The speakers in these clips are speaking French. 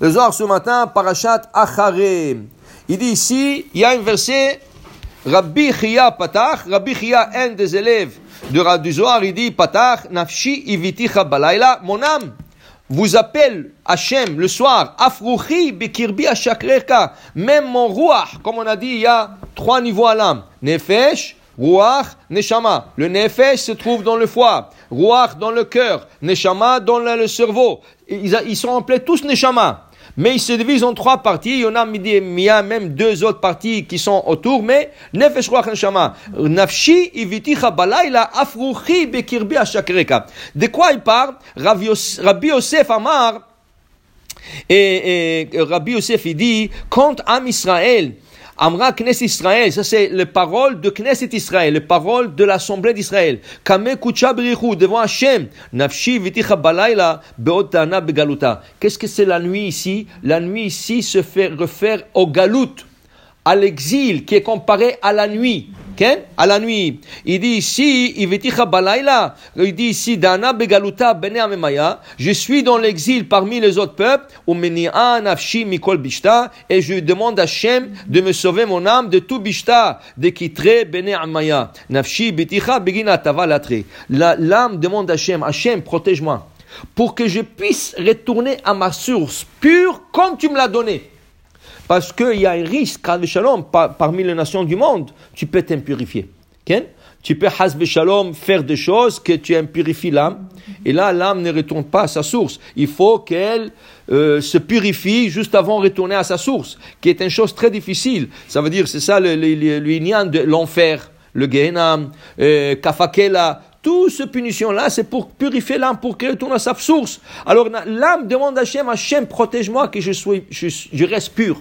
Le Zohar ce matin, Parashat Acharé. Il dit ici, il y a un verset, Rabbi Chia Patach, Rabbi Chia, un des élèves de, du Zohar, il dit, Patach, Nafshi Iviticha Balayla, mon âme, vous appelle Hachem le soir, Afruchi Bekirbi Ashakreka, même mon Ruach, comme on a dit, il y a trois niveaux à l'âme, Nefesh, Ruach, Neshama. Le Nefesh se trouve dans le foie, Ruach dans le cœur, Neshama dans le, cerveau. Ils, ils sont appelés tous Neshama. Mais ils se divisent en trois parties. Il y en a, il même deux autres parties qui sont autour. Mais Nefesh Neshama. Nafshi. De quoi il parle? Rabbi Yosef Amar et, Rabbi Yosef il dit quand Am Israël Amra Knesset Israël, ça c'est les paroles de Knesset Israël, les paroles de l'Assemblée d'Israël. Kame devant Hashem, Nafshi Viticha Balayla, Beotana Begaluta. Qu'est-ce que c'est la nuit ici? La nuit ici se fait refaire au Galut, à l'exil qui est comparé à la nuit à la nuit. Il dit ici, il dit ici, Dana Begaluta je suis dans l'exil parmi les autres peuples, Mikol Bishta, et je demande à Shem de me sauver mon âme de tout Bishta, de Kitre Bene Amaya. Nafshi Begina Tavalatre. L'âme demande à Shem, Hachem, protège-moi, pour que je puisse retourner à ma source pure comme tu me l'as donné. Parce qu'il y a un risque, shalom, parmi les nations du monde, tu peux t'impurifier. Tu peux, shalom, faire des choses que tu impurifies l'âme. Et là, l'âme ne retourne pas à sa source. Il faut qu'elle euh, se purifie juste avant de retourner à sa source, qui est une chose très difficile. Ça veut dire, c'est ça le, de l'enfer, le Gehenam, euh, Kafakela, toute cette punition-là, c'est pour purifier l'âme, pour qu'elle retourne à sa source. Alors l'âme demande à Hachem, Hachem, protège-moi, que je, sois, je reste pur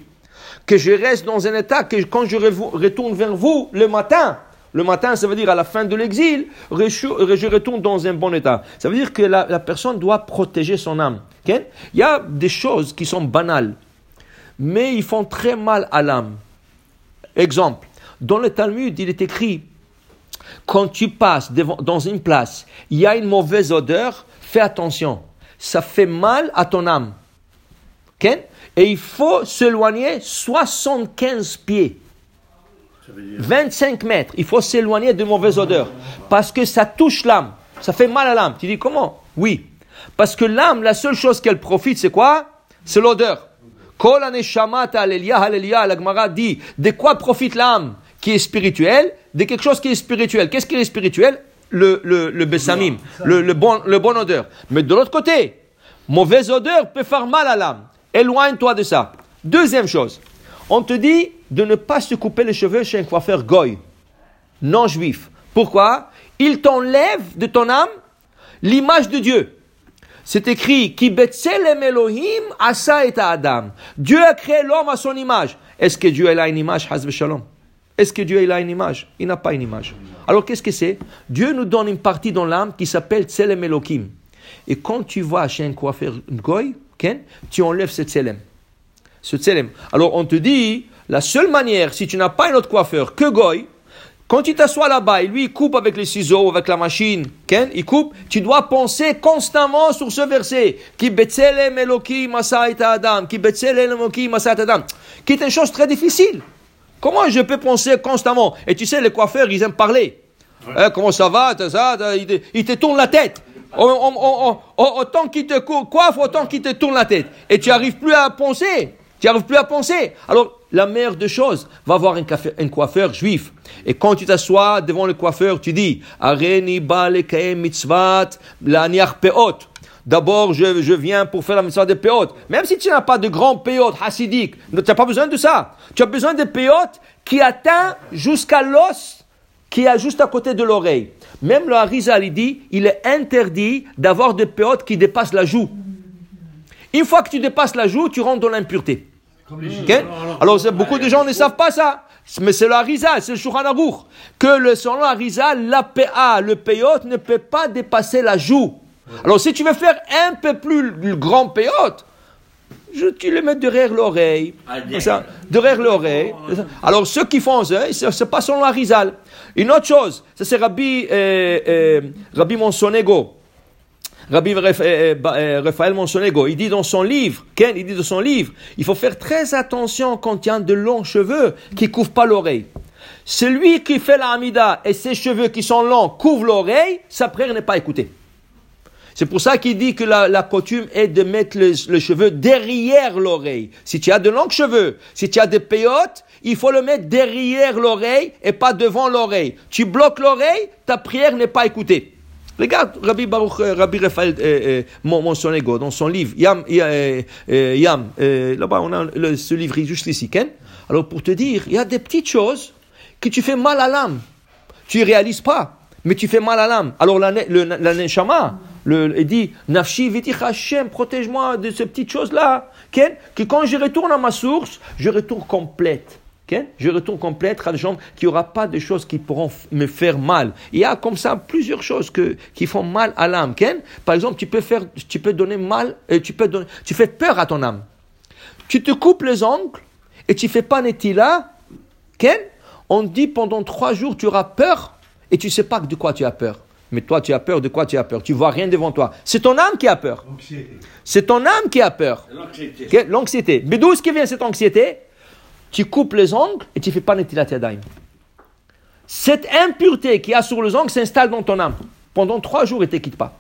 que je reste dans un état que quand je retourne vers vous le matin, le matin, ça veut dire à la fin de l'exil, je retourne dans un bon état. Ça veut dire que la, personne doit protéger son âme. Il y a des choses qui sont banales, mais ils font très mal à l'âme. Exemple, dans le Talmud, il est écrit, quand tu passes dans une place, il y a une mauvaise odeur, fais attention. Ça fait mal à ton âme. Et il faut s'éloigner 75 pieds. 25 mètres. Il faut s'éloigner de mauvaises odeurs. Parce que ça touche l'âme. Ça fait mal à l'âme. Tu dis comment? Oui. Parce que l'âme, la seule chose qu'elle profite, c'est quoi? C'est l'odeur. Kol la dit de quoi profite l'âme qui est spirituelle? De quelque chose qui est spirituel. Qu'est-ce qui est spirituel? Le, le, le bessamim, le, le, bon, le bon odeur. Mais de l'autre côté, mauvaise odeur peut faire mal à l'âme. Éloigne-toi de ça. Deuxième chose, on te dit de ne pas se couper les cheveux chez un coiffeur goy, non juif. Pourquoi? Il t'enlève de ton âme l'image de Dieu. C'est écrit Ki Elohim asa et Adam. Dieu a créé l'homme à son image. Est-ce que Dieu a une image Shalom? Est-ce que Dieu a une image? Il n'a pas une image. Alors qu'est-ce que c'est? Dieu nous donne une partie dans l'âme qui s'appelle Tselem Elohim. Et quand tu vas chez un coiffeur goy, tu enlèves ce tselem. Ce tselem. Alors on te dit, la seule manière, si tu n'as pas un autre coiffeur que Goy, quand tu t'assois là-bas et lui il coupe avec les ciseaux, avec la machine, il coupe, tu dois penser constamment sur ce verset. Qui adam, qui adam. Qui est une chose très difficile. Comment je peux penser constamment? Et tu sais, les coiffeurs, ils aiment parler. Hein, comment ça va, ça, ils te tournent la tête autant qu'il te coiffe, autant qu'il te tourne la tête. Et tu n'arrives plus à penser. Tu n'arrives plus à penser. Alors, la meilleure des choses, va voir un, coiffeur juif. Et quand tu t'assois devant le coiffeur, tu dis, Areni peot. D'abord, je, je, viens pour faire la mitzvah de peot. Même si tu n'as pas de grand peot hassidique, tu n'as pas besoin de ça. Tu as besoin de peot qui atteint jusqu'à l'os qui est juste à côté de l'oreille. Même le Harizal, il dit, il est interdit d'avoir des péotes qui dépassent la joue. Une fois que tu dépasses la joue, tu rentres dans l'impureté. Alors, beaucoup de gens ne savent pas ça. Mais c'est le Harizal, c'est le Shulchan Que le, selon Harizal, la PA, le péote ne peut pas dépasser la joue. Alors, si tu veux faire un peu plus le grand péote, je, tu le mets derrière l'oreille. derrière l'oreille. Alors, ceux qui font ça, c'est pas selon Harizal. Une autre chose, ça c'est Rabbi, euh, euh, Rabbi Monsonego. Rabbi Raphaël Monsonego, il dit dans son livre, Ken, il dit dans son livre, il faut faire très attention quand il y a de longs cheveux qui couvrent pas l'oreille. Celui qui fait la Hamida et ses cheveux qui sont longs couvrent l'oreille, sa prière n'est pas écoutée. C'est pour ça qu'il dit que la, coutume est de mettre le, cheveu derrière l'oreille. Si tu as de longs cheveux, si tu as des péotes, il faut le mettre derrière l'oreille et pas devant l'oreille. Tu bloques l'oreille, ta prière n'est pas écoutée. Regarde Rabbi Baruch, euh, Rabbi Raphaël euh, euh, dans son livre Yam, euh, euh, Yam là-bas on a ce livre juste ici, Ken. Alors pour te dire, il y a des petites choses que tu fais mal à l'âme. Tu réalises pas, mais tu fais mal à l'âme. Alors la, le, il dit, Nafshi Hashem, protège-moi de ces petites choses-là. Ken, que quand je retourne à ma source, je retourne complète. Je retourne complète, qu'il n'y aura pas de choses qui pourront me faire mal. Il y a comme ça plusieurs choses que, qui font mal à l'âme. Par exemple, tu peux, faire, tu peux donner mal, et euh, tu, peux donner, tu fais peur à ton âme. Tu te coupes les ongles et tu fais pas netila. Ken, on dit pendant trois jours tu auras peur et tu sais pas de quoi tu as peur. Mais toi, tu as peur de quoi tu as peur? Tu vois rien devant toi. C'est ton âme qui a peur. C'est ton âme qui a peur. L'anxiété. Mais d'où est-ce qui vient cette anxiété? Tu coupes les ongles et tu ne fais pas netilat yadayim. Cette impureté qui a sur les ongles s'installe dans ton âme. Pendant trois jours, et ne te quitte pas.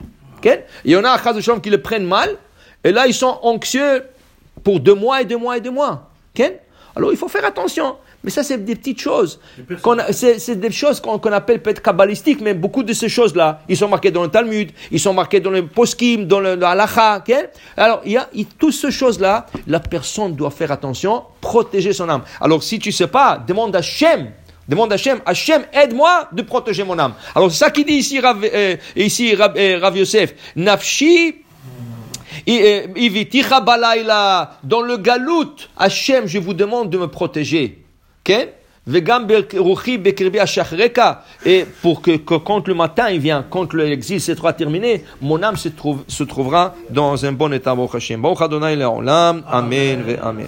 Il y en a à qui le prennent mal, et là, ils sont anxieux pour deux mois et deux mois et deux mois. Alors, il faut faire attention. Mais ça, c'est des petites choses. C'est des choses qu'on appelle peut-être kabbalistiques, mais beaucoup de ces choses-là, ils sont marqués dans le Talmud, ils sont marqués dans le poskim, dans le, halacha. Alors, il y a toutes ces choses-là, la personne doit faire attention, protéger son âme. Alors, si tu sais pas, demande à Shem. Demande à Hachem, Hachem, aide-moi de protéger mon âme. Alors, c'est ça qu'il dit ici, Rav, euh, ici, Rav, euh, Yosef. Nafshi, euh, dans le galout, Hachem, je vous demande de me protéger. Et pour que, quand le matin il vient, quand l'exil sera terminé, mon âme se, se trouvera dans un bon état. Amen, amen.